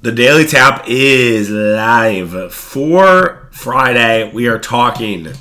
The Daily Tap is live for Friday. We are talking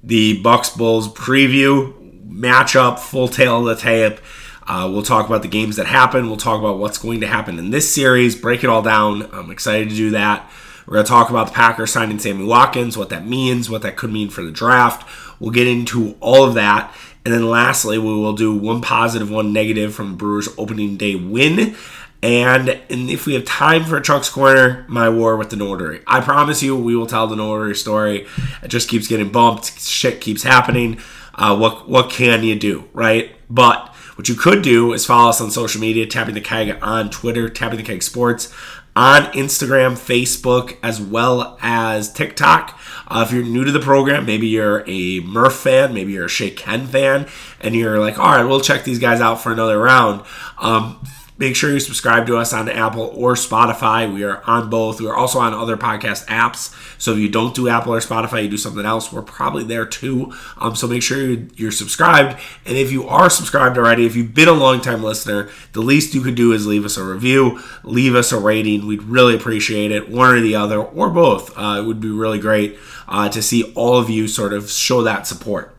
the Bucks Bulls preview matchup, full tale of the tape. Uh, we'll talk about the games that happen. We'll talk about what's going to happen in this series, break it all down. I'm excited to do that. We're going to talk about the Packers signing Sammy Watkins, what that means, what that could mean for the draft. We'll get into all of that. And then lastly, we will do one positive, one negative from Brewers opening day win. And, and if we have time for a Chuck's Corner, my war with the Nordery. I promise you, we will tell the Nordery story. It just keeps getting bumped. Shit keeps happening. Uh, what what can you do, right? But what you could do is follow us on social media, Tapping the Keg on Twitter, Tapping the Keg Sports, on Instagram, Facebook, as well as TikTok. Uh, if you're new to the program, maybe you're a Murph fan, maybe you're a Shea Ken fan, and you're like, all right, we'll check these guys out for another round. Um, Make sure you subscribe to us on Apple or Spotify. We are on both. We are also on other podcast apps. So if you don't do Apple or Spotify, you do something else, we're probably there too. Um, so make sure you're subscribed. And if you are subscribed already, if you've been a long time listener, the least you could do is leave us a review, leave us a rating. We'd really appreciate it, one or the other, or both. Uh, it would be really great uh, to see all of you sort of show that support.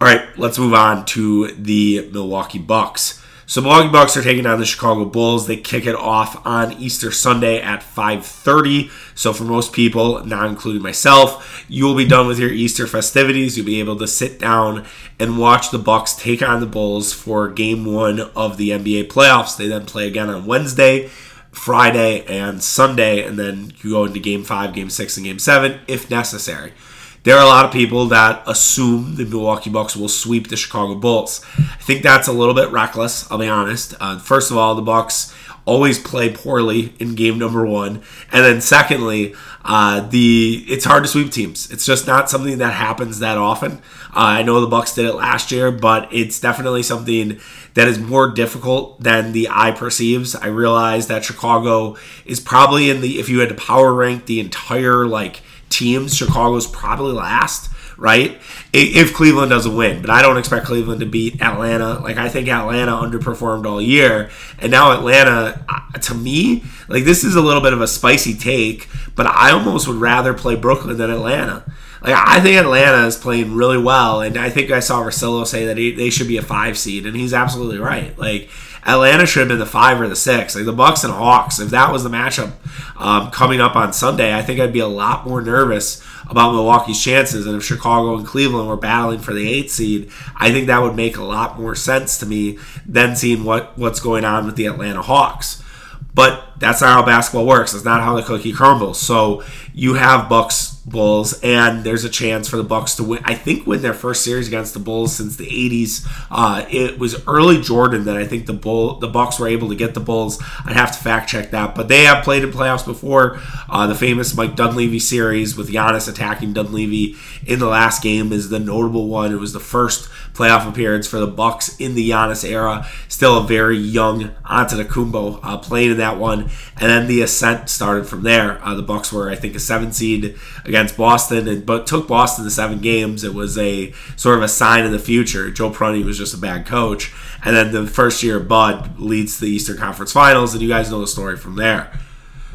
All right, let's move on to the Milwaukee Bucks. So Milwaukee Bucks are taking on the Chicago Bulls. They kick it off on Easter Sunday at 5:30. So for most people, not including myself, you will be done with your Easter festivities. You'll be able to sit down and watch the Bucks take on the Bulls for Game One of the NBA playoffs. They then play again on Wednesday. Friday and Sunday, and then you go into game five, game six, and game seven if necessary there are a lot of people that assume the Milwaukee Bucks will sweep the Chicago Bulls. I think that's a little bit reckless. I'll be honest. Uh, first of all, the Bucks always play poorly in game number one, and then secondly, uh, the it's hard to sweep teams. It's just not something that happens that often. Uh, I know the Bucks did it last year, but it's definitely something that is more difficult than the eye perceives. I realize that Chicago is probably in the if you had to power rank the entire like teams, Chicago's probably last, right? If Cleveland doesn't win. But I don't expect Cleveland to beat Atlanta. Like, I think Atlanta underperformed all year. And now Atlanta, uh, to me, like, this is a little bit of a spicy take, but I almost would rather play Brooklyn than Atlanta. Like, I think Atlanta is playing really well. And I think I saw Russillo say that he, they should be a five seed. And he's absolutely right. Like, Atlanta should have been the five or the six. Like the Bucks and Hawks, if that was the matchup um, coming up on Sunday, I think I'd be a lot more nervous about Milwaukee's chances. And if Chicago and Cleveland were battling for the eight seed, I think that would make a lot more sense to me than seeing what, what's going on with the Atlanta Hawks. But that's not how basketball works. It's not how the cookie crumbles. So you have Bucks Bulls, and there's a chance for the Bucks to win. I think win their first series against the Bulls since the '80s. Uh, it was early Jordan that I think the Bull the Bucks were able to get the Bulls. I'd have to fact check that, but they have played in playoffs before. Uh, the famous Mike Dunleavy series with Giannis attacking Dunleavy in the last game is the notable one. It was the first playoff appearance for the Bucks in the Giannis era. Still a very young Antetokounmpo uh, playing in that one, and then the ascent started from there. Uh, the Bucks were, I think, a seven seed against Boston, and but took Boston to seven games. It was a sort of a sign of the future. Joe Prunty was just a bad coach, and then the first year Bud leads the Eastern Conference Finals, and you guys know the story from there.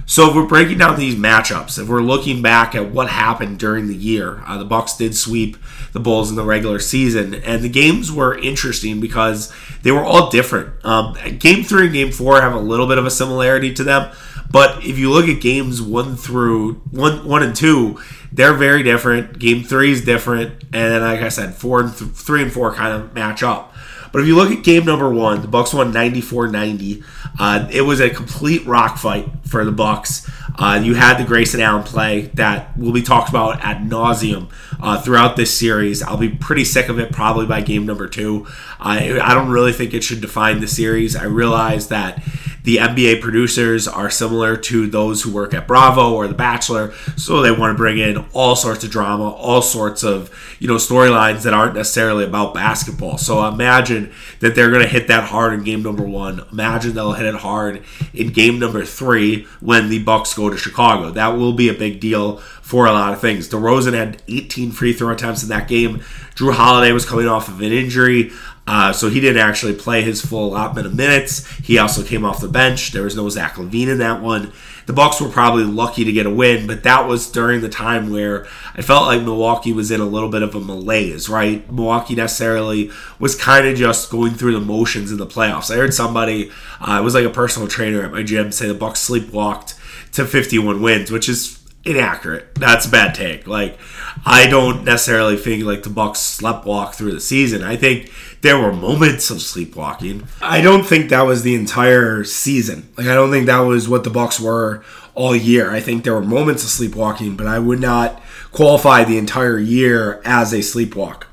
So if we're breaking down these matchups, if we're looking back at what happened during the year, uh, the Bucks did sweep the Bulls in the regular season, and the games were interesting because they were all different. Um, game three and game four have a little bit of a similarity to them, but if you look at games one through one, one and two, they're very different. Game three is different, and then like I said, four and th- three and four kind of match up. But if you look at game number one, the Bucks won 94-90. Uh, it was a complete rock fight for the Bucks. Uh, you had the Grayson Allen play that will be talked about at nauseum uh, throughout this series. I'll be pretty sick of it probably by game number two. I, I don't really think it should define the series. I realize that the NBA producers are similar to those who work at Bravo or The Bachelor, so they want to bring in all sorts of drama, all sorts of you know storylines that aren't necessarily about basketball. So imagine that they're going to hit that hard in game number one. Imagine they'll hit it hard in game number three when the Bucks go to Chicago. That will be a big deal for a lot of things. DeRozan had 18 free throw attempts in that game. Jrue Holiday was coming off of an injury. Uh, so he didn't actually play his full allotment of minutes. He also came off the bench. There was no Zach LaVine in that one. The Bucks were probably lucky to get a win, but that was during the time where I felt like Milwaukee was in a little bit of a malaise, right? Milwaukee necessarily was kind of just going through the motions in the playoffs. I heard somebody, uh, it was like a personal trainer at my gym, say the Bucks sleepwalked to 51 wins, which is inaccurate. That's a bad take. Like I don't necessarily think like the Bucks sleptwalk through the season. I think there were moments of sleepwalking. I don't think that was the entire season. Like I don't think that was what the Bucks were all year. I think there were moments of sleepwalking, but I would not qualify the entire year as a sleepwalk.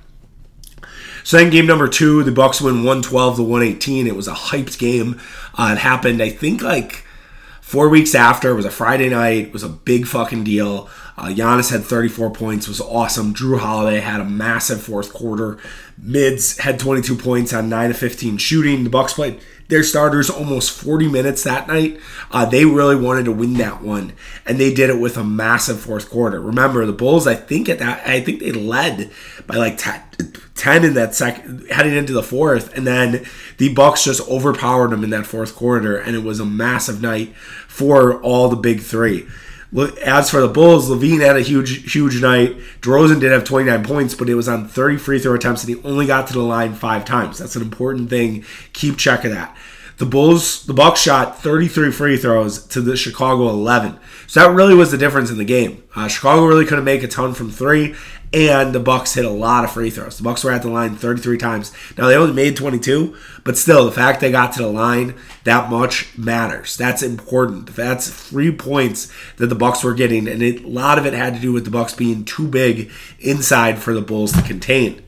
So then game number two, the Bucks win 112 to 118. It was a hyped game. Uh, it happened, I think, like four weeks after. It was a Friday night. It was a big fucking deal. Uh, Giannis had 34 points, was awesome. Jrue Holiday had a massive fourth quarter. Mids had 22 points on 9 of 15 shooting. The Bucks played their starters almost 40 minutes that night. Uh, they really wanted to win that one, and they did it with a massive fourth quarter. Remember, the Bulls, I think at that, I think they led by like 10 in that second, heading into the fourth, and then the Bucks just overpowered them in that fourth quarter, and it was a massive night for all the big three. As for the Bulls, LaVine had a huge, huge night. DeRozan did have 29 points, but it was on 30 free throw attempts, and he only got to the line five times. That's an important thing. Keep check of that. The Bulls, the Bucks shot 33 free throws to the Chicago 11. So that really was the difference in the game. Uh, Chicago really couldn't make a ton from three, and the Bucks hit a lot of free throws. The Bucks were at the line 33 times. Now they only made 22, but still, the fact they got to the line that much matters. That's important. That's three points that the Bucks were getting, and it, a lot of it had to do with the Bucks being too big inside for the Bulls to contain.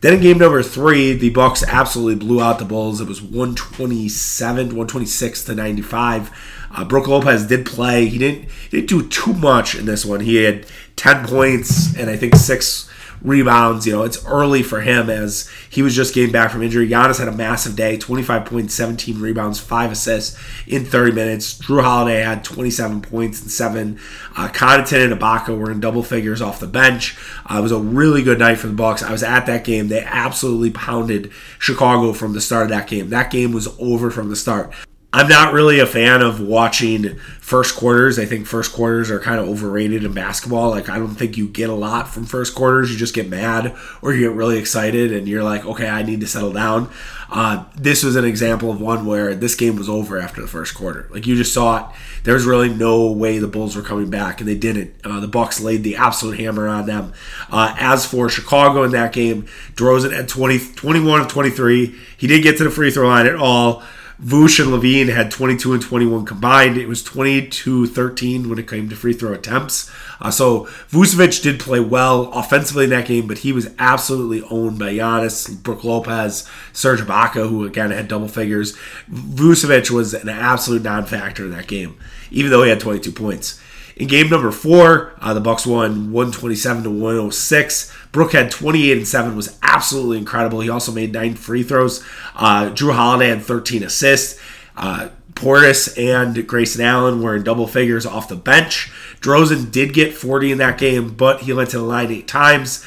Then in game number three, the Bucks absolutely blew out the Bulls. It was 127, 126 to 95. Uh, Brook Lopez did play. He didn't he didn't do too much in this one. He had 10 points and I think six rebounds. You know, it's early for him as he was just getting back from injury. Giannis had a massive day 25 points, 17 rebounds, 5 assists in 30 minutes. Jrue Holiday had 27 points and 7. Uh, Connaughton and Ibaka were in double figures off the bench. Uh, it was a really good night for the Bucks. I was at that game. They absolutely pounded Chicago from the start of that game. That game was over from the start. I'm not really a fan of watching first quarters. I think first quarters are kind of overrated in basketball. Like, I don't think you get a lot from first quarters. You just get mad or you get really excited and you're like, okay, I need to settle down. Uh, this was an example of one where this game was over after the first quarter. Like, you just saw it. There was really no way the Bulls were coming back, and they didn't. Uh, the Bucks laid the absolute hammer on them. Uh, as for Chicago in that game, DeRozan at 20, 21 of 23. He didn't get to the free throw line at all. Vuce and LaVine had 22 and 21 combined. It was 22 13 when it came to free throw attempts. Uh, so Vucevic did play well offensively in that game, but he was absolutely owned by Giannis, Brook Lopez, Serge Ibaka, who again had double figures. Vucevic was an absolute non factor in that game, even though he had 22 points. In game number four, uh, the Bucks won 127 to 106. Brook had 28 and 7, was absolutely incredible. He also made nine free throws. Uh, Jrue Holiday had 13 assists. Uh, Portis and Grayson Allen were in double figures off the bench. DeRozan did get 40 in that game, but he went to the line eight times.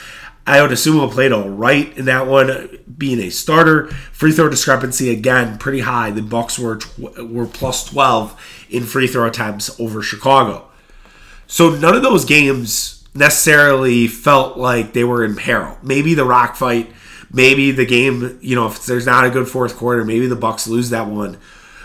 I would assume he played all right in that one, being a starter. Free throw discrepancy again pretty high. The Bucks were tw- were plus 12 in free throw attempts over Chicago. So none of those games necessarily felt like they were in peril. Maybe the rock fight, maybe the game, you know, if there's not a good fourth quarter, maybe the Bucks lose that one.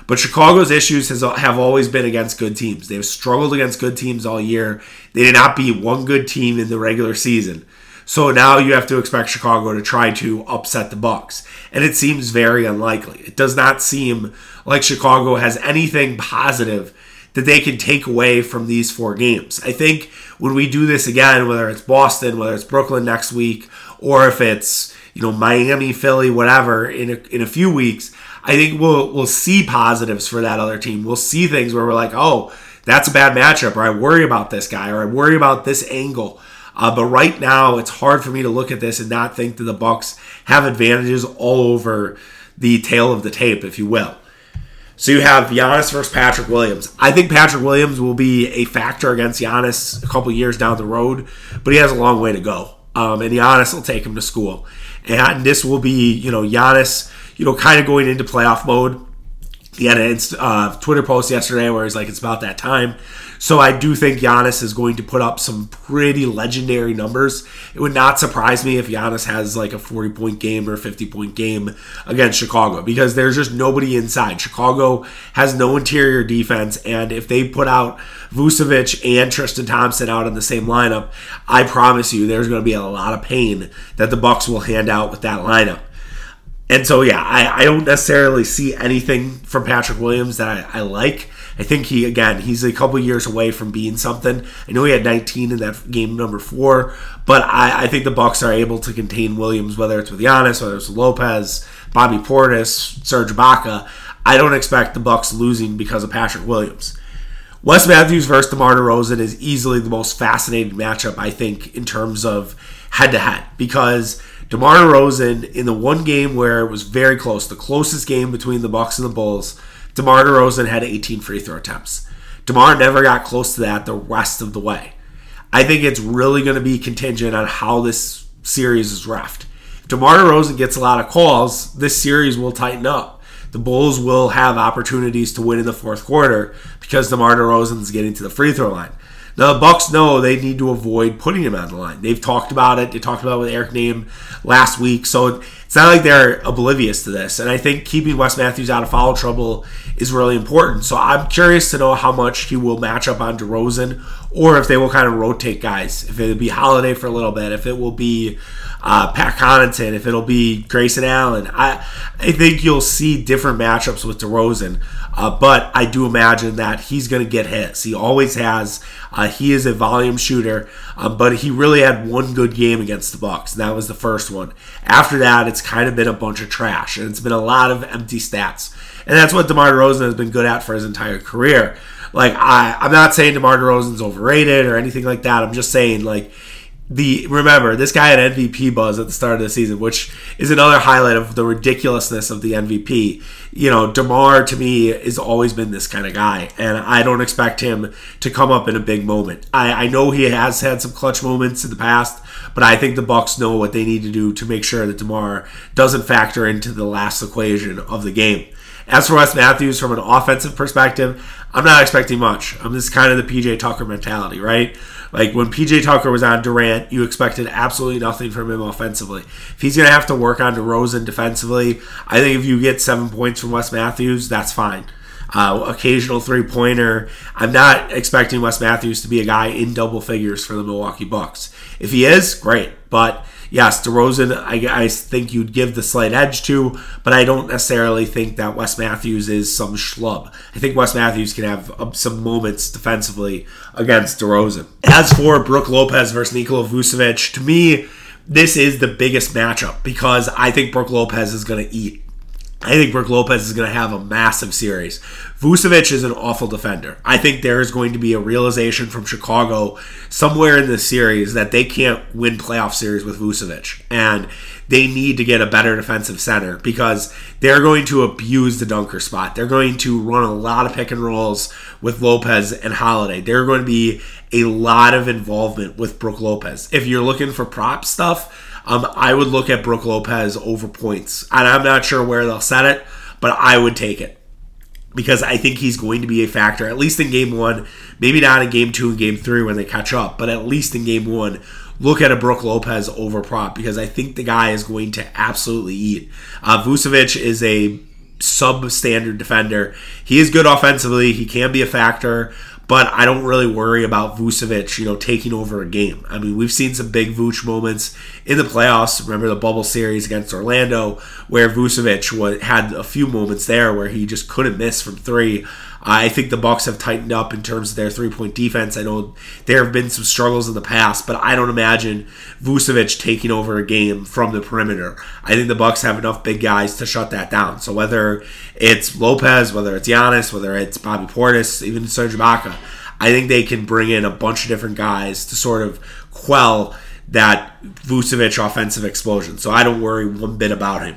But Chicago's issues has, have always been against good teams. They've struggled against good teams all year. They did not beat one good team in the regular season. So now you have to expect Chicago to try to upset the Bucks, and it seems very unlikely. It does not seem like Chicago has anything positive that they can take away from these four games. I think when we do this again, whether it's Boston, whether it's Brooklyn next week, or if it's you know Miami, Philly, whatever in a, in a few weeks, I think we'll we'll see positives for that other team. We'll see things where we're like, oh, that's a bad matchup, or I worry about this guy, or I worry about this angle. Uh, but right now, it's hard for me to look at this and not think that the Bucks have advantages all over the tale of the tape, if you will. So you have Giannis versus Patrick Williams. I think Patrick Williams will be a factor against Giannis a couple years down the road, but he has a long way to go. Um, and Giannis will take him to school. and this will be you know Giannis, you know, kind of going into playoff mode. He had a uh, Twitter post yesterday where he's like, "It's about that time." So I do think Giannis is going to put up some pretty legendary numbers. It would not surprise me if Giannis has like a 40 point game or 50 point game against Chicago because there's just nobody inside. Chicago has no interior defense, and if they put out Vucevic and Tristan Thompson out in the same lineup, I promise you there's going to be a lot of pain that the Bucks will hand out with that lineup. And so, yeah, I, I don't necessarily see anything from Patrick Williams that I, I like. I think he again he's a couple years away from being something. I know he had 19 in that game number four, but I, I think the Bucks are able to contain Williams, whether it's with Giannis, whether it's Lopez, Bobby Portis, Serge Ibaka. I don't expect the Bucks losing because of Patrick Williams. Wes Matthews versus DeMar DeRozan is easily the most fascinating matchup, I think, in terms of head to head, because DeMar DeRozan in the one game where it was very close, the closest game between the Bucks and the Bulls, DeMar DeRozan had 18 free throw attempts. DeMar never got close to that the rest of the way. I think it's really going to be contingent on how this series is refed. If DeMar DeRozan gets a lot of calls, this series will tighten up. The Bulls will have opportunities to win in the fourth quarter because DeMar DeRozan is getting to the free throw line. The Bucks know they need to avoid putting him on the line. They've talked about it. They talked about it with Eric Nehm last week. So it's not like they're oblivious to this. And I think keeping Wes Matthews out of foul trouble is really important. So I'm curious to know how much he will match up on DeRozan or if they will kind of rotate guys. If it'll be Holiday for a little bit, if it will be uh, Pat Connaughton, if it'll be Grayson Allen. I I think you'll see different matchups with DeRozan. Uh, but I do imagine that he's going to get hits. He always has. Uh, he is a volume shooter, um, but he really had one good game against the Bucks. And that was the first one. After that, it's kind of been a bunch of trash, and it's been a lot of empty stats. And that's what DeMar DeRozan has been good at for his entire career. Like I, I'm not saying DeMar DeRozan's overrated or anything like that. I'm just saying like the remember this guy had MVP buzz at the start of the season, which is another highlight of the ridiculousness of the MVP. You know, Demar to me has always been this kind of guy, and I don't expect him to come up in a big moment. I, I know he has had some clutch moments in the past, but I think the Bucks know what they need to do to make sure that Demar doesn't factor into the last equation of the game. As for Wes Matthews, from an offensive perspective, I'm not expecting much. I'm just kind of the PJ Tucker mentality, right? Like when PJ Tucker was on Durant, you expected absolutely nothing from him offensively. If he's going to have to work on DeRozan defensively, I think if you get seven points from Wes Matthews, that's fine. Uh, occasional three pointer. I'm not expecting Wes Matthews to be a guy in double figures for the Milwaukee Bucks. If he is, great. But yes, DeRozan, I, I think you'd give the slight edge to, but I don't necessarily think that Wes Matthews is some schlub. I think Wes Matthews can have um, some moments defensively against DeRozan. As for Brook Lopez versus Nikola Vucevic, to me, this is the biggest matchup because I think Brook Lopez is going to eat. I think Brook Lopez is going to have a massive series. Vucevic is an awful defender. I think there is going to be a realization from Chicago somewhere in this series that they can't win playoff series with Vucevic. And they need to get a better defensive center because they're going to abuse the dunker spot. They're going to run a lot of pick and rolls with Lopez and Holiday. There are going to be a lot of involvement with Brook Lopez. If you're looking for prop stuff, um, I would look at Brook Lopez over points. And I'm not sure where they'll set it, but I would take it because I think he's going to be a factor, at least in game one. Maybe not in game two and game three when they catch up, but at least in game one, look at a Brook Lopez over prop because I think the guy is going to absolutely eat. Uh, Vucevic is a substandard defender. He is good offensively. He can be a factor, but I don't really worry about Vucevic, you know, taking over a game. I mean, we've seen some big Vuce moments in the playoffs. Remember the bubble series against Orlando, where Vucevic had a few moments there where he just couldn't miss from three. I think the Bucks have tightened up in terms of their three point defense. I know there have been some struggles in the past, but I don't imagine Vucevic taking over a game from the perimeter. I think the Bucks have enough big guys to shut that down. So whether it's Lopez, whether it's Giannis, whether it's Bobby Portis, even Serge Ibaka, I think they can bring in a bunch of different guys to sort of quell that Vucevic offensive explosion. So I don't worry one bit about him.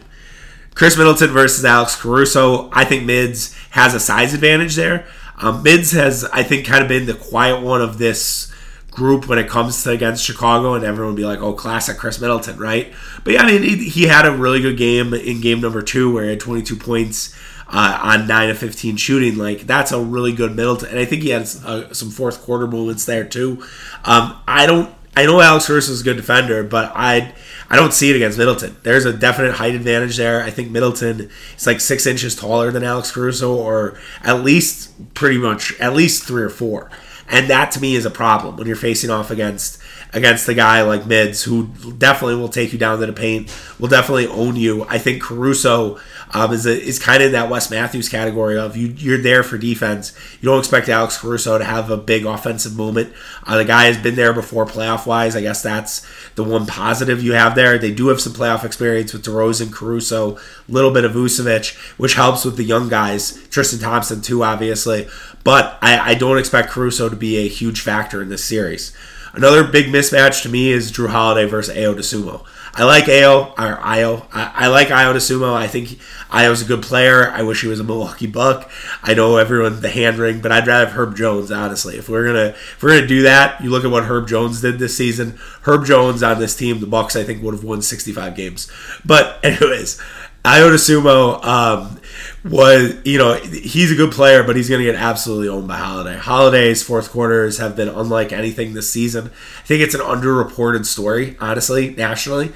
Khris Middleton versus Alex Caruso. I think Mids has a size advantage there. Um, Mids has, I think, kind of been the quiet one of this group when it comes to against Chicago, and everyone would be like, "Oh, classic Khris Middleton," right? But yeah, I mean, he, he had a really good game in game number two where he had 22 points. Uh, on 9 of 15 shooting. Like, that's a really good Middleton. And I think he had uh, some fourth quarter moments there, too. Um, I don't I know Alex Caruso is a good defender, but I I don't see it against Middleton. There's a definite height advantage there. I think Middleton is like six inches taller than Alex Caruso, or at least pretty much at least three or four. And that to me is a problem when you're facing off against against a guy like Mids, who definitely will take you down to the paint, will definitely own you. I think Caruso um, is a, is kind of in that Wes Matthews category of you you're there for defense. You don't expect Alex Caruso to have a big offensive moment. Uh, the guy has been there before playoff wise. I guess that's the one positive you have there. They do have some playoff experience with DeRozan, Caruso, a little bit of Vucevic, which helps with the young guys. Tristan Thompson too, obviously. But I, I don't expect Caruso to be a huge factor in this series. Another big mismatch to me is Jrue Holiday versus Ayo Dosunmu. I like Ayo or Io. I, I like Ayo Dosunmu. I think Ayo's a good player. I wish he was a Milwaukee Buck. I know everyone the hand ring, but I'd rather have Herb Jones. Honestly, if we're gonna if we're gonna do that, you look at what Herb Jones did this season. Herb Jones on this team, the Bucks, I think would have won 65 games. But anyways, Ayo Dosunmu um, was, you know, he's a good player, but he's going to get absolutely owned by Holiday. Holiday's fourth quarters have been unlike anything this season. I think it's an underreported story, honestly, nationally.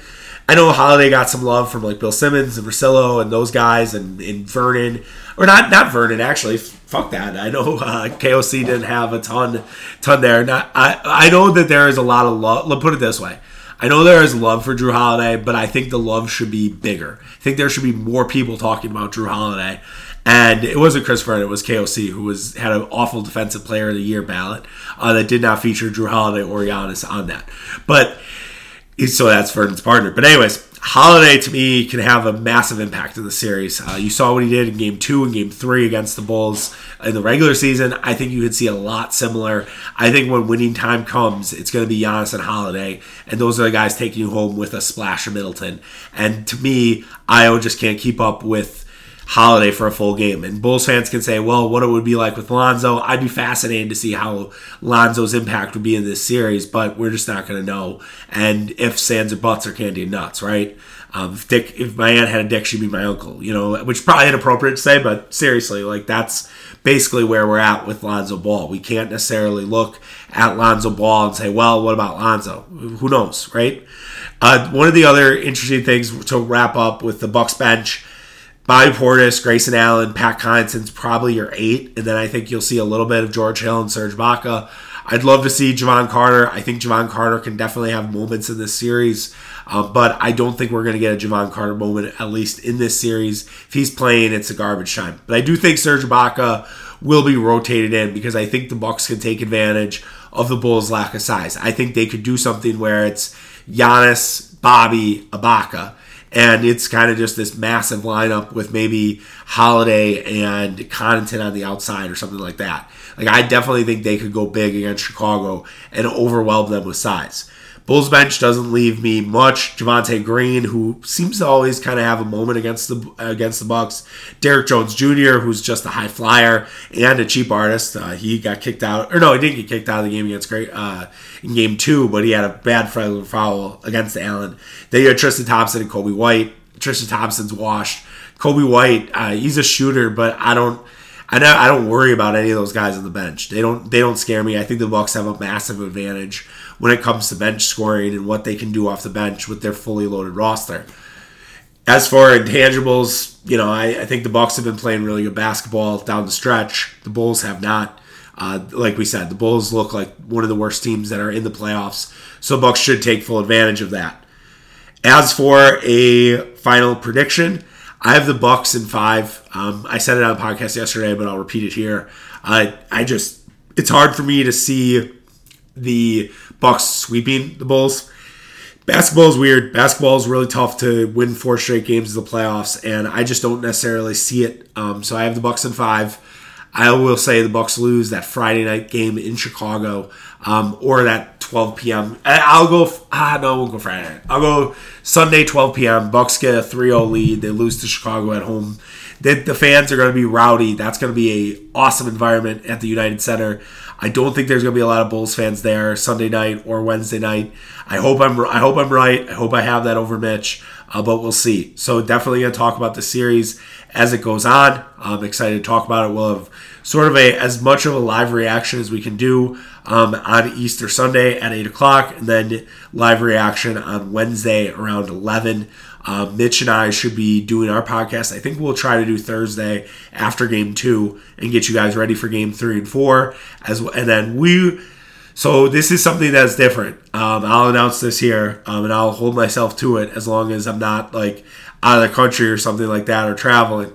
I know Holiday got some love from like Bill Simmons and Russillo and those guys and, and Vernon, or not not Vernon actually. Fuck that. I know uh, KOC didn't have a ton ton there. Not I I know that there is a lot of love. Let's put it this way. I know there is love for Jrue Holiday, but I think the love should be bigger. I think there should be more people talking about Jrue Holiday. And it wasn't Chris Vernon, it was KOC, who was had an awful defensive player of the year ballot uh, that did not feature Drew Holiday or Giannis on that. But so that's Vernon's partner. But anyways, Holiday to me can have a massive impact in the series. Uh, you saw what he did in Game Two and Game Three against the Bulls in the regular season. I think you could see a lot similar. I think when winning time comes, it's going to be Giannis and Holiday, and those are the guys taking you home with a splash of Middleton. And to me, Ayo just can't keep up with Holiday for a full game. And Bulls fans can say, well, what it would be like with Lonzo. I'd be fascinated to see how Lonzo's impact would be in this series, but we're just not going to know. And if Sands or butts are candy and nuts, right? Um, if Dick, if my aunt had a dick, she'd be my uncle. You know, which probably inappropriate to say, but seriously, like that's basically where we're at with Lonzo Ball. We can't necessarily look at Lonzo Ball and say, well, what about Lonzo? Who knows, right? Uh, one of the other interesting things to wrap up with the Bucks bench Bobby Portis, Grayson Allen, Pat Connaughton's probably your eight, and then I think you'll see a little bit of George Hill and Serge Ibaka. I'd love to see Jevon Carter. I think Jevon Carter can definitely have moments in this series, uh, but I don't think we're going to get a Jevon Carter moment, at least in this series. If he's playing, it's a garbage time. But I do think Serge Ibaka will be rotated in because I think the Bucks can take advantage of the Bulls' lack of size. I think they could do something where it's Giannis, Bobby, Ibaka and it's kind of just this massive lineup with maybe Holiday and Connaughton on the outside or something like that. Like I definitely think they could go big against Chicago and overwhelm them with size. Bulls bench doesn't leave me much. Javonte Green, who seems to always kind of have a moment against the against the Bucks. Derrick Jones Jr., who's just a high flyer and a cheap artist. Uh, he got kicked out, or no, he didn't get kicked out of the game against Great uh, in Game Two, but he had a bad foul against Allen. Then you had Tristan Thompson and Coby White. Tristan Thompson's washed. Coby White, uh, he's a shooter, but I don't. I don't, I don't worry about any of those guys on the bench. They don't they don't scare me. I think the Bucks have a massive advantage when it comes to bench scoring and what they can do off the bench with their fully loaded roster. As for intangibles, you know, I, I think the Bucks have been playing really good basketball down the stretch. The Bulls have not. Uh, like we said, the Bulls look like one of the worst teams that are in the playoffs, so Bucks should take full advantage of that. As for a final prediction, I have the Bucks in five. Um, I said it on the podcast yesterday, but I'll repeat it here. Uh, I just it's hard for me to see the Bucks sweeping the Bulls. Basketball is weird. Basketball is really tough to win four straight games in the playoffs, and I just don't necessarily see it. Um, so I have the Bucks in five. I will say the Bucks lose that Friday night game in Chicago, um, or that 12 p.m. I'll go. Ah, no, I won't go Friday night. I'll go Sunday 12 p.m. Bucks get a 3-0 lead. They lose to Chicago at home. The, the fans are going to be rowdy. That's going to be a awesome environment at the United Center. I don't think there's going to be a lot of Bulls fans there Sunday night or Wednesday night. I hope I'm I hope I'm right. I hope I have that over Mitch, uh, but we'll see. So definitely going to talk about the series as it goes on. I'm excited to talk about it. We'll have sort of a as much of a live reaction as we can do um, on Easter Sunday at eight o'clock, and then live reaction on Wednesday around eleven. Uh, Mitch and I should be doing our podcast. I think we'll try to do Thursday after game two and get you guys ready for game three and four as well. And then we, so this is something that's different. Um, I'll announce this here um, and I'll hold myself to it as long as I'm not like out of the country or something like that or traveling.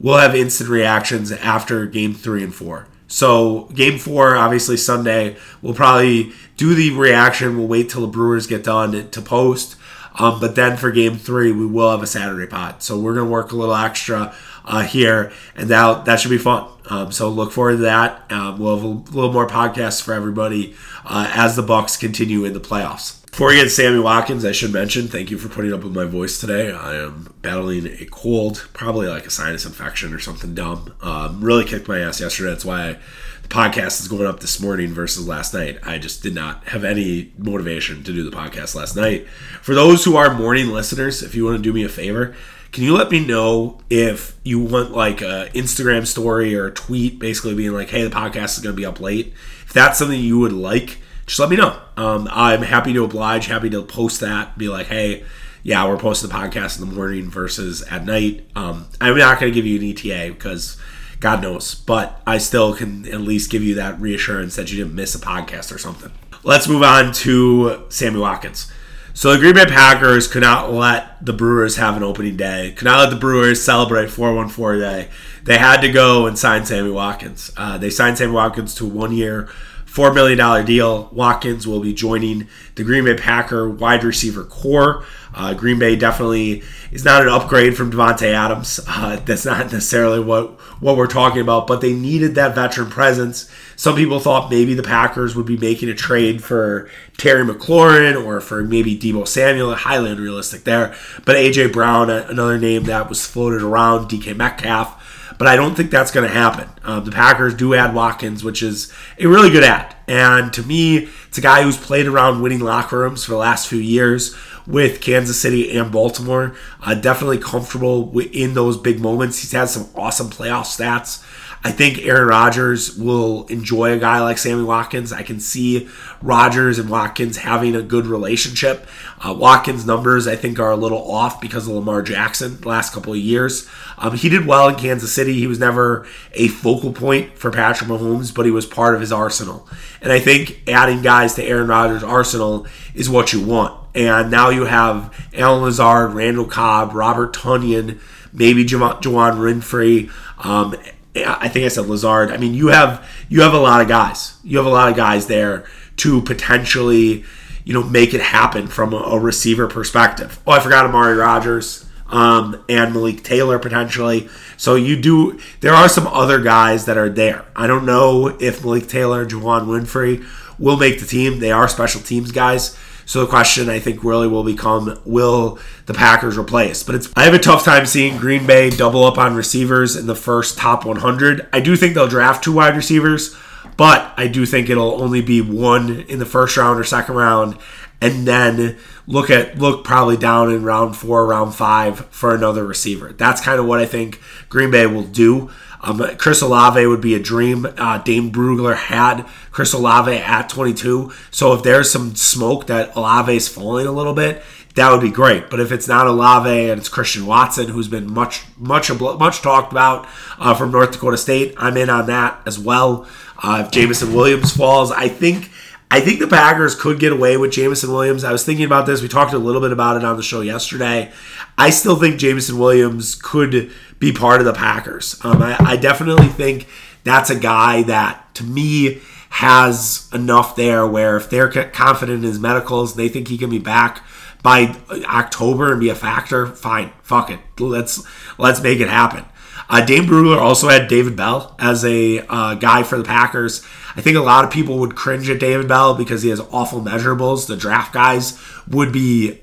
We'll have instant reactions after game three and four. So game four, obviously Sunday, we'll probably do the reaction. We'll wait till the Brewers get done to post. Um, but then for game three, we will have a Saturday pod. So we're going to work a little extra uh, here, and that, that should be fun. Um, so look forward to that. Um, we'll have a little more podcasts for everybody uh, as the Bucks continue in the playoffs. Before we get Sammy Watkins, I should mention thank you for putting up with my voice today. I am battling a cold, probably like a sinus infection or something dumb. Um, really kicked my ass yesterday. That's why I the podcast is going up this morning versus last night. I just did not have any motivation to do the podcast last night. For those who are morning listeners, if you want to do me a favor, can you let me know if you want like a Instagram story or a tweet basically being like, hey, the podcast is going to be up late? If that's something you would like, just let me know. Um, I'm happy to oblige, happy to post that, be like, hey, yeah, we're posting the podcast in the morning versus at night. Um, I'm not going to give you an ETA because God knows. But I still can at least give you that reassurance that you didn't miss a podcast or something. Let's move on to Sammy Watkins. So the Green Bay Packers could not let the Brewers have an opening day. Could not let the Brewers celebrate 414 day. They had to go and sign Sammy Watkins. Uh, they signed Sammy Watkins to one-year, $4 million deal. Watkins will be joining the Green Bay Packer wide receiver corps. Uh, Green Bay definitely is not an upgrade from Davante Adams. Uh, that's not necessarily what what we're talking about, but they needed that veteran presence. Some people thought maybe the Packers would be making a trade for Terry McLaurin or for maybe Deebo Samuel. Highly unrealistic there. But AJ Brown, another name that was floated around, DK Metcalf but I don't think that's going to happen. Um, the Packers do add Watkins, which is a really good add. And to me, it's a guy who's played around winning locker rooms for the last few years with Kansas City and Baltimore. Uh, definitely comfortable in those big moments. He's had some awesome playoff stats. I think Aaron Rodgers will enjoy a guy like Sammy Watkins. I can see Rodgers and Watkins having a good relationship. Uh, Watkins' numbers, I think, are a little off because of Lamar Jackson the last couple of years. Um, he did well in Kansas City. He was never a focal point for Patrick Mahomes, but he was part of his arsenal. And I think adding guys to Aaron Rodgers' arsenal is what you want. And now you have Allen Lazard, Randall Cobb, Robert Tonyan, maybe Juwann Winfree. Um, I think I said Lazard. I mean, you have you have a lot of guys. You have a lot of guys there to potentially, you know, make it happen from a, a receiver perspective. Oh, I forgot Amari Rodgers um, and Malik Taylor potentially. So you do. There are some other guys that are there. I don't know if Malik Taylor and Juwann Winfree will make the team. They are special teams guys. So the question I think really will become will the Packers replace? But it's I have a tough time seeing Green Bay double up on receivers in the first top 100. I do think they'll draft two wide receivers, but I do think it'll only be one in the first round or second round and then look at look probably down in round 4, round 5 for another receiver. That's kind of what I think Green Bay will do. Um, Chris Olave would be a dream. Uh, Dane Brugler had Chris Olave at 22. So if there's some smoke that Olave is falling a little bit, that would be great. But if it's not Olave and it's Christian Watson, who's been much, much, much talked about uh, from North Dakota State, I'm in on that as well. Uh, if Jameson Williams falls, I think I think the Packers could get away with Jameson Williams. I was thinking about this. We talked a little bit about it on the show yesterday. I still think Jameson Williams could be part of the Packers. Um, I, I definitely think that's a guy that, to me, has enough there where if they're confident in his medicals, they think he can be back by October and be a factor. Fine, fuck it, let's let's make it happen. Uh, Dane Brugler also had David Bell as a uh, guy for the Packers. I think a lot of people would cringe at David Bell because he has awful measurables. The draft guys would be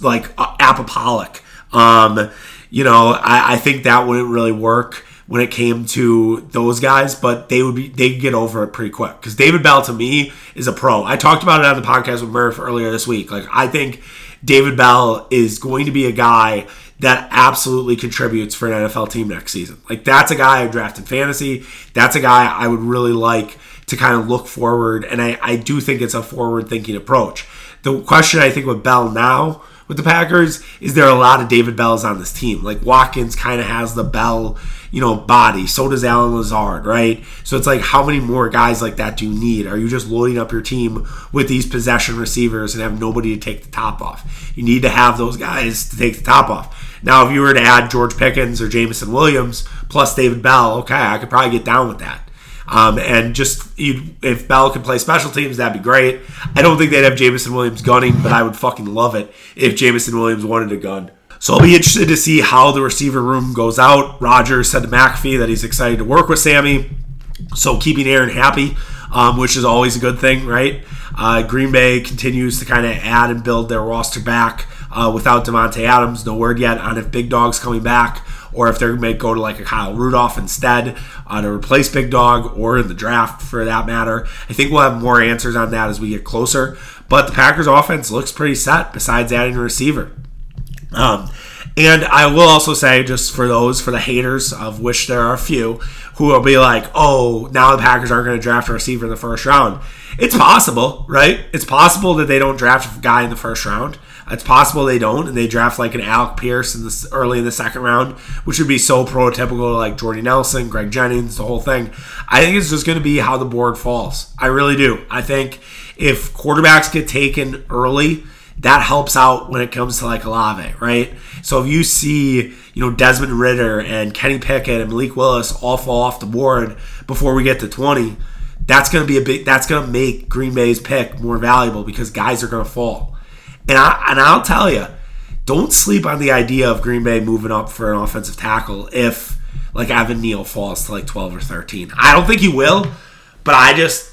like apopolic. Um, you know, I, I, think that wouldn't really work when it came to those guys, but they would be they get over it pretty quick because David Bell to me is a pro. I talked about it on the podcast with Murph earlier this week. Like I think David Bell is going to be a guy that absolutely contributes for an NFL team next season. Like that's a guy I drafted fantasy. That's a guy I would really like to kind of look forward, and I, I do think it's a forward thinking approach. The question I think with Bell now with the Packers is there a lot of David Bells on this team. Like Watkins kind of has the Bell, you know, body. So does Allen Lazard, right? So it's like how many more guys like that do you need? Are you just loading up your team with these possession receivers and have nobody to take the top off? You need to have those guys to take the top off. Now, if you were to add George Pickens or Jameson Williams plus David Bell, okay, I could probably get down with that. Um, and just if Bell could play special teams, that'd be great. I don't think they'd have Jameson Williams gunning, but I would fucking love it if Jameson Williams wanted a gun. So I'll be interested to see how the receiver room goes out. Rodgers said to McAfee that he's excited to work with Sammy. So keeping Aaron happy, um, which is always a good thing, right? Uh, Green Bay continues to kind of add and build their roster back uh, without Davante Adams. No word yet on if Big Dog's coming back or if going to go to like a Kyle Rudolph instead uh, to replace Big Dog or in the draft for that matter. I think we'll have more answers on that as we get closer. But the Packers offense looks pretty set besides adding a receiver. Um, and I will also say, just for those, for the haters, of which there are a few, who will be like, oh, now the Packers aren't going to draft a receiver in the first round. It's possible, right? It's possible that they don't draft a guy in the first round. It's possible they don't, and they draft like an Alec Pierce in this early in the second round, which would be so prototypical to like Jordy Nelson, Greg Jennings, the whole thing. I think it's just going to be how the board falls. I really do. I think if quarterbacks get taken early, that helps out when it comes to like Olave, right? So if you see, you know, Desmond Ridder and Kenny Pickett and Malik Willis all fall off the board before we get to 20, that's going to be a big that's going to make Green Bay's pick more valuable because guys are going to fall. And I and I'll tell you, don't sleep on the idea of Green Bay moving up for an offensive tackle if like Evan Neal falls to like 12 or 13. I don't think he will, but I just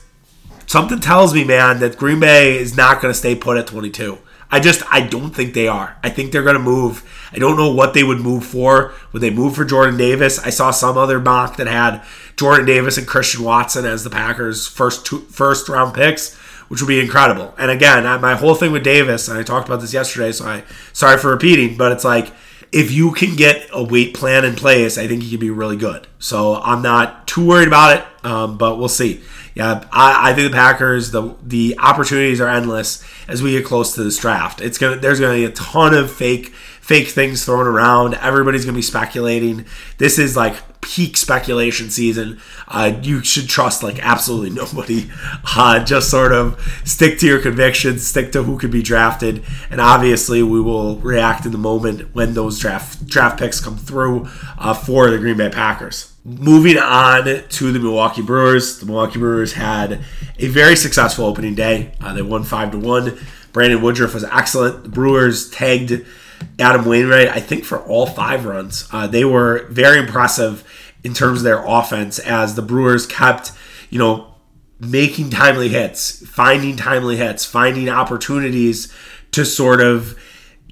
something tells me, man, that Green Bay is not going to stay put at 22. I just I don't think they are. I think they're going to move. I don't know what they would move for. Would they move for Jordan Davis? I saw some other mock that had Jordan Davis and Christian Watson as the Packers' first two, first round picks which would be incredible. And again, my whole thing with Davis, and I talked about this yesterday, so I sorry for repeating, but it's like if you can get a weight plan in place, I think he can be really good. So I'm not too worried about it, um, but we'll see. Yeah, I, I, think the Packers, the the opportunities are endless as we get close to this draft. It's gonna there's gonna be a ton of fake fake things thrown around. Everybody's to be speculating. This is like peak speculation season. Uh, you should trust like absolutely nobody. Uh, just sort of stick to your convictions, stick to who could be drafted, and obviously we will react in the moment when those draft draft picks come through uh, for the Green Bay Packers. Moving on to the Milwaukee Brewers, the Milwaukee Brewers had a very successful opening day. Uh, they won five to one. Brandon Woodruff was excellent. The Brewers tagged Adam Wainwright, I think for all five runs. Uh, they were very impressive in terms of their offense as the Brewers kept, you know, making timely hits, finding timely hits, finding opportunities to sort of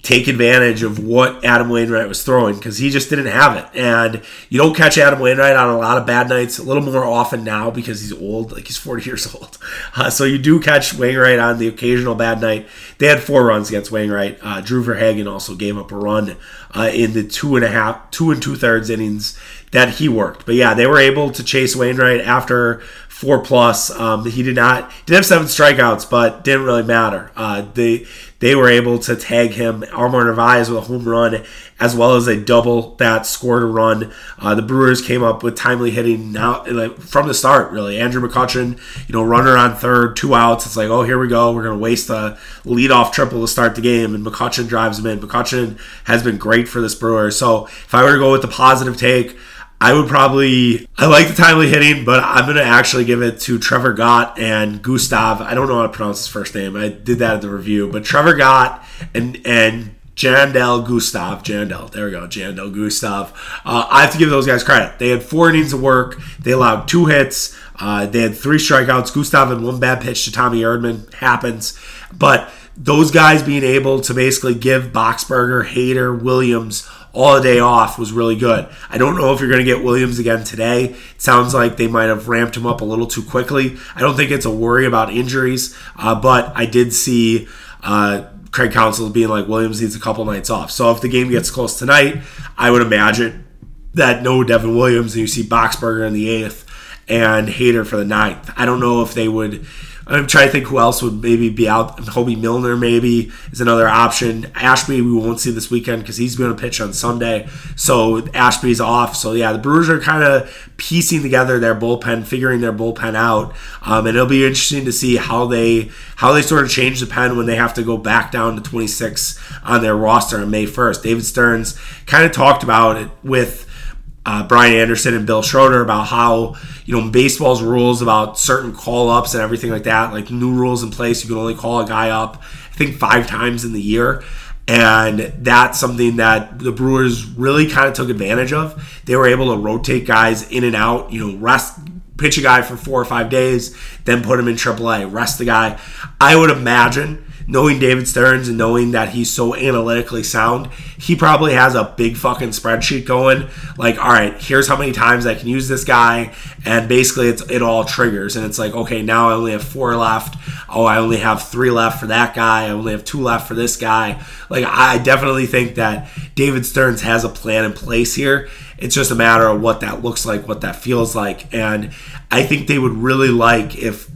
take advantage of what Adam Wainwright was throwing because he just didn't have it. And you don't catch Adam Wainwright on a lot of bad nights, a little more often now because he's old, like he's 40 years old. Uh, so you do catch Wainwright on the occasional bad night. They had four runs against Wainwright. Uh, Drew Verhagen also gave up a run uh, in the two and a half, two and two thirds innings that he worked. But yeah, they were able to chase Wainwright after four plus. Um, he did not did have seven strikeouts, but didn't really matter. Uh, they they were able to tag him Omar Narvaez with a home run as well as a double that scored a run. Uh, the Brewers came up with timely hitting now like, from the start. Really, Andrew McCutchen, you know, runner on third, two outs. It's like, oh, here we go. We're gonna waste a leadoff triple to start the game, and McCutchen drives him in. McCutchen has been great for this Brewers. So if I were to go with the positive take. I would probably I like the timely hitting, but I'm gonna actually give it to Trevor Gott and Gustave. I don't know how to pronounce his first name. I did that in the review, but Trevor Gott and and Jandel Gustave, Jandel, there we go, Jandel Gustave. Uh, I have to give those guys credit. They had four innings of work. They allowed two hits. Uh, they had three strikeouts. Gustave and one bad pitch to Tommy Edman happens, but those guys being able to basically give Boxberger, Hader, Williams all day off was really good. I don't know if you're going to get Williams again today. It sounds like they might have ramped him up a little too quickly. I don't think it's a worry about injuries, uh, but I did see. Uh, Craig Counsell being like Williams needs a couple nights off. So if the game gets close tonight, I would imagine that no Devin Williams and you see Boxberger in the eighth and Hader for the ninth. I don't know if they would I'm trying to think who else would maybe be out. Hoby Milner maybe is another option. Ashby we won't see this weekend because he's going to pitch on Sunday, so Ashby's off. So yeah, the Brewers are kind of piecing together their bullpen, figuring their bullpen out, um, and it'll be interesting to see how they how they sort of change the pen when they have to go back down to 26 on their roster on May 1st. David Stearns kind of talked about it with uh, Brian Anderson and Bill Schroeder about how you know baseball's rules about certain call ups and everything like that, like new rules in place. You can only call a guy up, I think, five times in the year. And that's something that the Brewers really kind of took advantage of. They were able to rotate guys in and out, you know, rest, pitch a guy for four or five days, then put him in AAA, rest the guy. I would imagine knowing David Stearns and knowing that he's so analytically sound, he probably has a big fucking spreadsheet going. Like, all right, here's how many times I can use this guy, and basically it's it all triggers, and it's like, okay, now I only have four left. Oh, I only have three left for that guy. I only have two left for this guy. Like, I definitely think that David Stearns has a plan in place here. It's just a matter of what that looks like, what that feels like, and I think they would really like if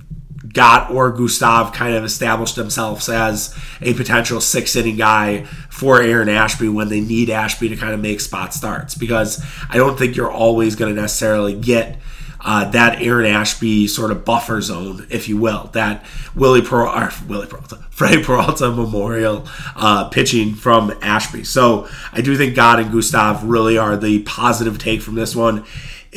Gott or Gustave kind of established themselves as a potential six inning guy for Aaron Ashby when they need Ashby to kind of make spot starts because I don't think you're always going to necessarily get. Uh, that Aaron Ashby sort of buffer zone, if you will, that Willie or Wily Peralta, Freddie Peralta Memorial uh, pitching from Ashby. So I do think Gott and Gustave really are the positive take from this one.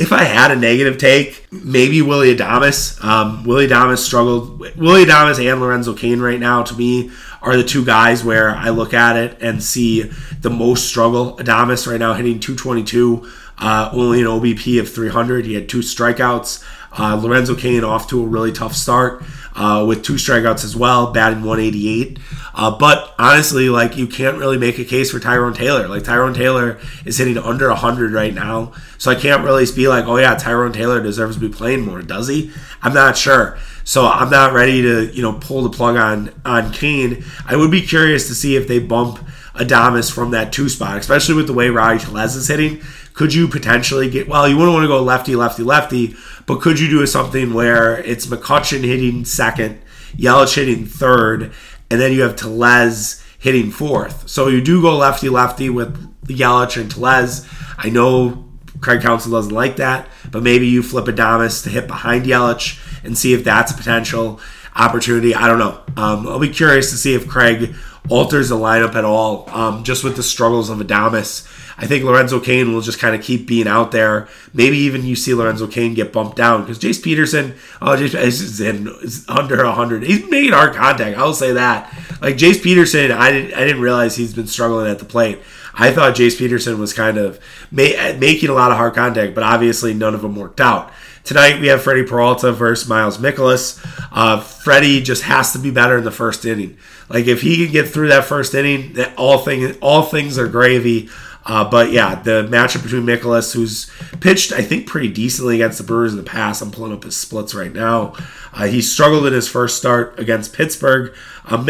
If I had a negative take, maybe Willy Adames. Um, Willy Adames struggled. Willy Adames and Lorenzo Cain right now, to me, are the two guys where I look at it and see the most struggle. Adames right now hitting 222, uh, only an OBP of 300. He had two strikeouts. Uh, Lorenzo Cain off to a really tough start uh, with two strikeouts as well, batting 188. Uh, but honestly, like you can't really make a case for Tyrone Taylor. Like Tyrone Taylor is hitting under 100 right now, so I can't really be like, oh yeah, Tyrone Taylor deserves to be playing more. Does he? I'm not sure. So I'm not ready to you know pull the plug on on Cain. I would be curious to see if they bump Adames from that two spot, especially with the way Rowdy Tellez is hitting. Could you potentially get well? You wouldn't want to go lefty, lefty, lefty, but could you do something where it's McCutchen hitting second, Yelich hitting third, and then you have Tellez hitting fourth? So you do go lefty, lefty with Yelich and Tellez. I know Craig Counsell doesn't like that, but maybe you flip Adames to hit behind Yelich and see if that's a potential opportunity. I don't know. Um, I'll be curious to see if Craig alters the lineup at all, um, just with the struggles of Adames. I think Lorenzo Cain will just kind of keep being out there. Maybe even you see Lorenzo Cain get bumped down because Jace Peterson, oh, Jace is, in, is under 100. He's made hard contact. I'll say that. Like Jace Peterson, I didn't, I didn't realize he's been struggling at the plate. I thought Jace Peterson was kind of ma- making a lot of hard contact, but obviously none of them worked out. Tonight we have Freddie Peralta versus Miles Mikolas. Uh, Freddie just has to be better in the first inning. Like if he can get through that first inning, that all things all things are gravy. Uh, but yeah, the matchup between Mikolas, who's pitched, I think, pretty decently against the Brewers in the past. I'm pulling up his splits right now. Uh, he struggled in his first start against Pittsburgh. Uh,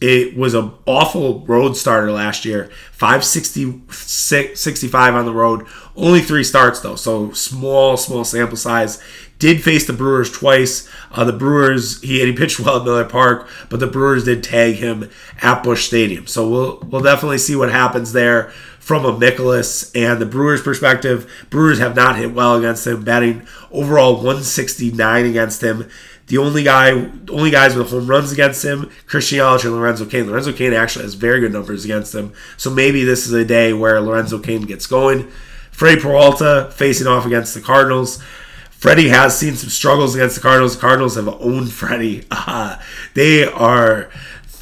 it was an awful road starter last year. 565 on the road. Only three starts, though, so small, small sample size. Did face the Brewers twice. Uh, the Brewers, he, he pitched well at Miller Park, but the Brewers did tag him at Busch Stadium. So we'll, we'll definitely see what happens there from a Mikolas and the Brewers' perspective. Brewers have not hit well against him, batting overall 169 against him. The only guy, only guys with home runs against him, Christian Yelich and Lorenzo Cain. Lorenzo Cain actually has very good numbers against him. So maybe this is a day where Lorenzo Cain gets going. Freddie Peralta facing off against the Cardinals. Freddie has seen some struggles against the Cardinals. The Cardinals have owned Freddie. Uh, they are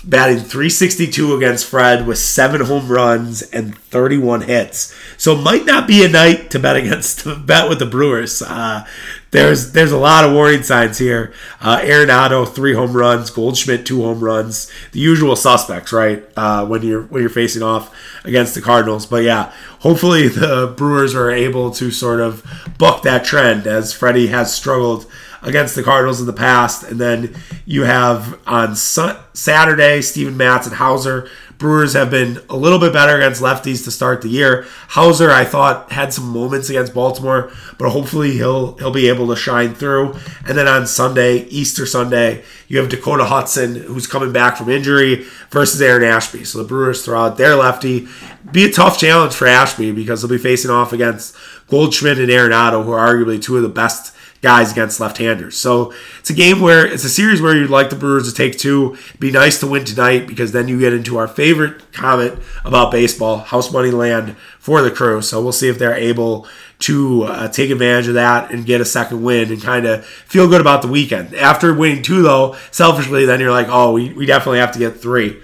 batting 362 against Fred with seven home runs and 31 hits. So might not be a night to bet against to bet with the Brewers. Uh, there's there's a lot of warning signs here. Uh, Arenado three home runs, Goldschmidt two home runs, the usual suspects, right? Uh, when you're when you're facing off against the Cardinals, but yeah, hopefully the Brewers are able to sort of buck that trend as Freddie has struggled against the Cardinals in the past, and then you have on Saturday Steven Matz and Lauer. Brewers have been a little bit better against lefties to start the year. Lauer, I thought, had some moments against Baltimore, but hopefully he'll he'll be able to shine through. And then on Sunday, Easter Sunday, you have Dakota Hudson, who's coming back from injury, versus Aaron Ashby. So the Brewers throw out their lefty. Be a tough challenge for Ashby because he'll be facing off against Goldschmidt and Arenado, who are arguably two of the best guys against left-handers. So it's a game where it's a series where you'd like the Brewers to take two. Be nice to win tonight because then you get into our favorite comment about baseball, house money land for the crew. So we'll see if they're able to uh, take advantage of that and get a second win and kind of feel good about the weekend. After winning two, though, selfishly, then you're like, oh, we, we definitely have to get three.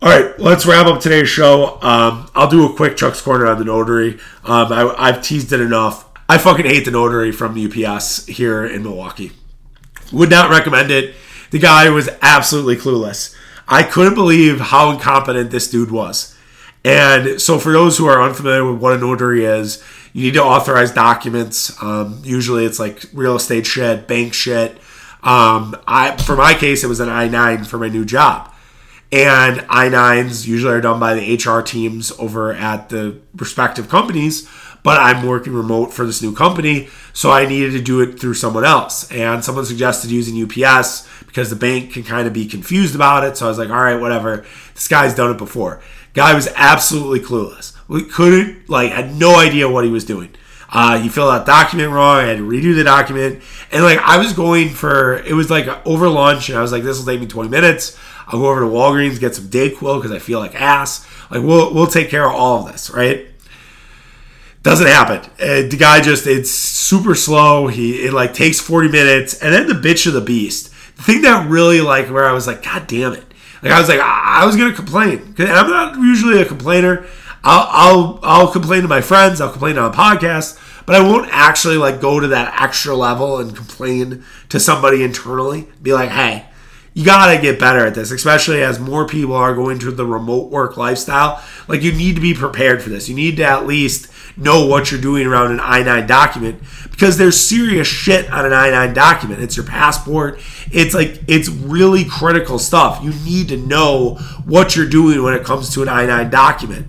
All right, let's wrap up today's show. Um, I'll do a quick Chuck's Corner on the notary. Um, I, I've teased it enough. I fucking hate the notary from UPS here in Milwaukee. Would not recommend it. The guy was absolutely clueless. I couldn't believe how incompetent this dude was. And so, for those who are unfamiliar with what a notary is, you need to authorize documents. Um, usually, it's like real estate shit, bank shit. Um, I, for my case, it was an I nine for my new job, and I nines usually are done by the HR teams over at the respective companies but I'm working remote for this new company, so I needed to do it through someone else. And someone suggested using UPS because the bank can kind of be confused about it. So I was like, all right, whatever. This guy's done it before. Guy was absolutely clueless. We couldn't, like, had no idea what he was doing. Uh, he filled out document wrong. I had to redo the document. And, like, I was going for, it was like over lunch, and I was like, this will take me 20 minutes. I'll go over to Walgreens, get some Dayquil because I feel like ass. Like, we'll, we'll take care of all of this, right? Doesn't happen. Uh, the guy just it's super slow. He it like takes 40 minutes, and then the bitch of the beast. The thing that really like where I was like, God damn it! Like I was like, I, I was gonna complain, I'm not usually a complainer. I'll, I'll I'll complain to my friends. I'll complain on a podcast, but I won't actually like go to that extra level and complain to somebody internally. Be like, hey, you gotta get better at this, especially as more people are going to the remote work lifestyle. Like you need to be prepared for this. You need to at least know what you're doing around an I 9 document because there's serious shit on an I 9 document. It's your passport. It's like, it's really critical stuff. You need to know what you're doing when it comes to an I 9 document.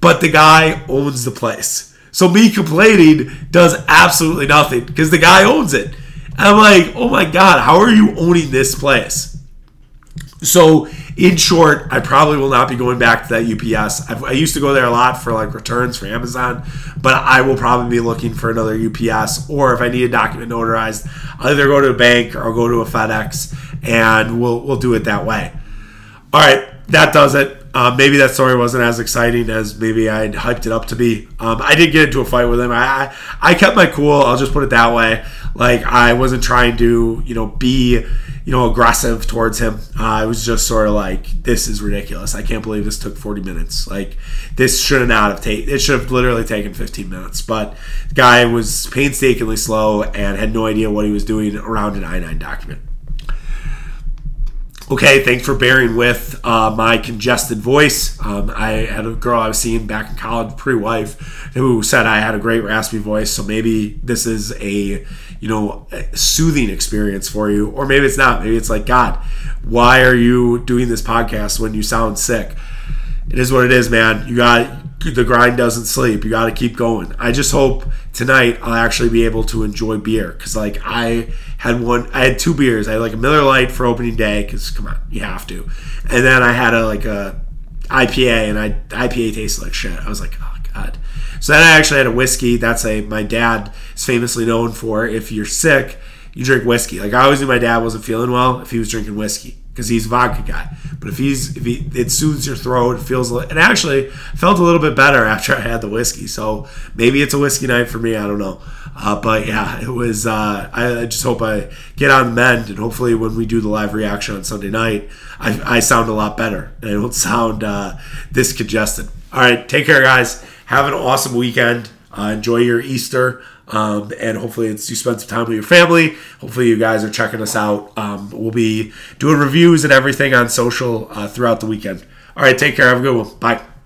But the guy owns the place. So me complaining does absolutely nothing because the guy owns it. I'm like, oh my God, how are you owning this place? So, in short, I probably will not be going back to that UPS. I've, i used to go there a lot for like returns for Amazon, but I will probably be looking for another UPS. Or if I need a document notarized, I'll either go to a bank or I'll go to a FedEx, and we'll we'll do it that way. All right, that does it. Um, maybe that story wasn't as exciting as maybe I hyped it up to be. Um, I did get into a fight with him. I, I, I kept my cool. I'll just put it that way. Like I wasn't trying to you know be you know, aggressive towards him. Uh, I was just sort of like, this is ridiculous. I can't believe this took 40 minutes. Like, this should not have taken, it should have literally taken 15 minutes. But the guy was painstakingly slow and had no idea what he was doing around an I 9 document. Okay, thanks for bearing with uh, my congested voice. Um, I had a girl I was seeing back in college, pre wife, who said I had a great raspy voice. So maybe this is a you know soothing experience for you, or maybe it's not. Maybe it's like God, why are you doing this podcast when you sound sick? It is what it is, man. You got the grind doesn't sleep. You got to keep going. I just hope tonight I'll actually be able to enjoy beer because like I had one, I had two beers. I had like a Miller Lite for opening day because come on, you have to, and then I had a like a IPA and I IPA tasted like shit. I was like, oh god. So then I actually had a whiskey. That's a my dad is famously known for. If you're sick, you drink whiskey. Like I always knew my dad wasn't feeling well if he was drinking whiskey because he's vodka guy. But if he's if he it soothes your throat, it feels and actually felt a little bit better after I had the whiskey. So maybe it's a whiskey night for me. I don't know. Uh, but yeah, it was. Uh, I, I, just hope I get on mend, and hopefully when we do the live reaction on Sunday night, I, I sound a lot better and I don't sound uh, this congested. All right, take care, guys. Have an awesome weekend. Uh, enjoy your Easter. Um, and hopefully, it's you spend some time with your family. Hopefully, you guys are checking us out. Um, we'll be doing reviews and everything on social uh, throughout the weekend. All right, take care. Have a good one. Bye.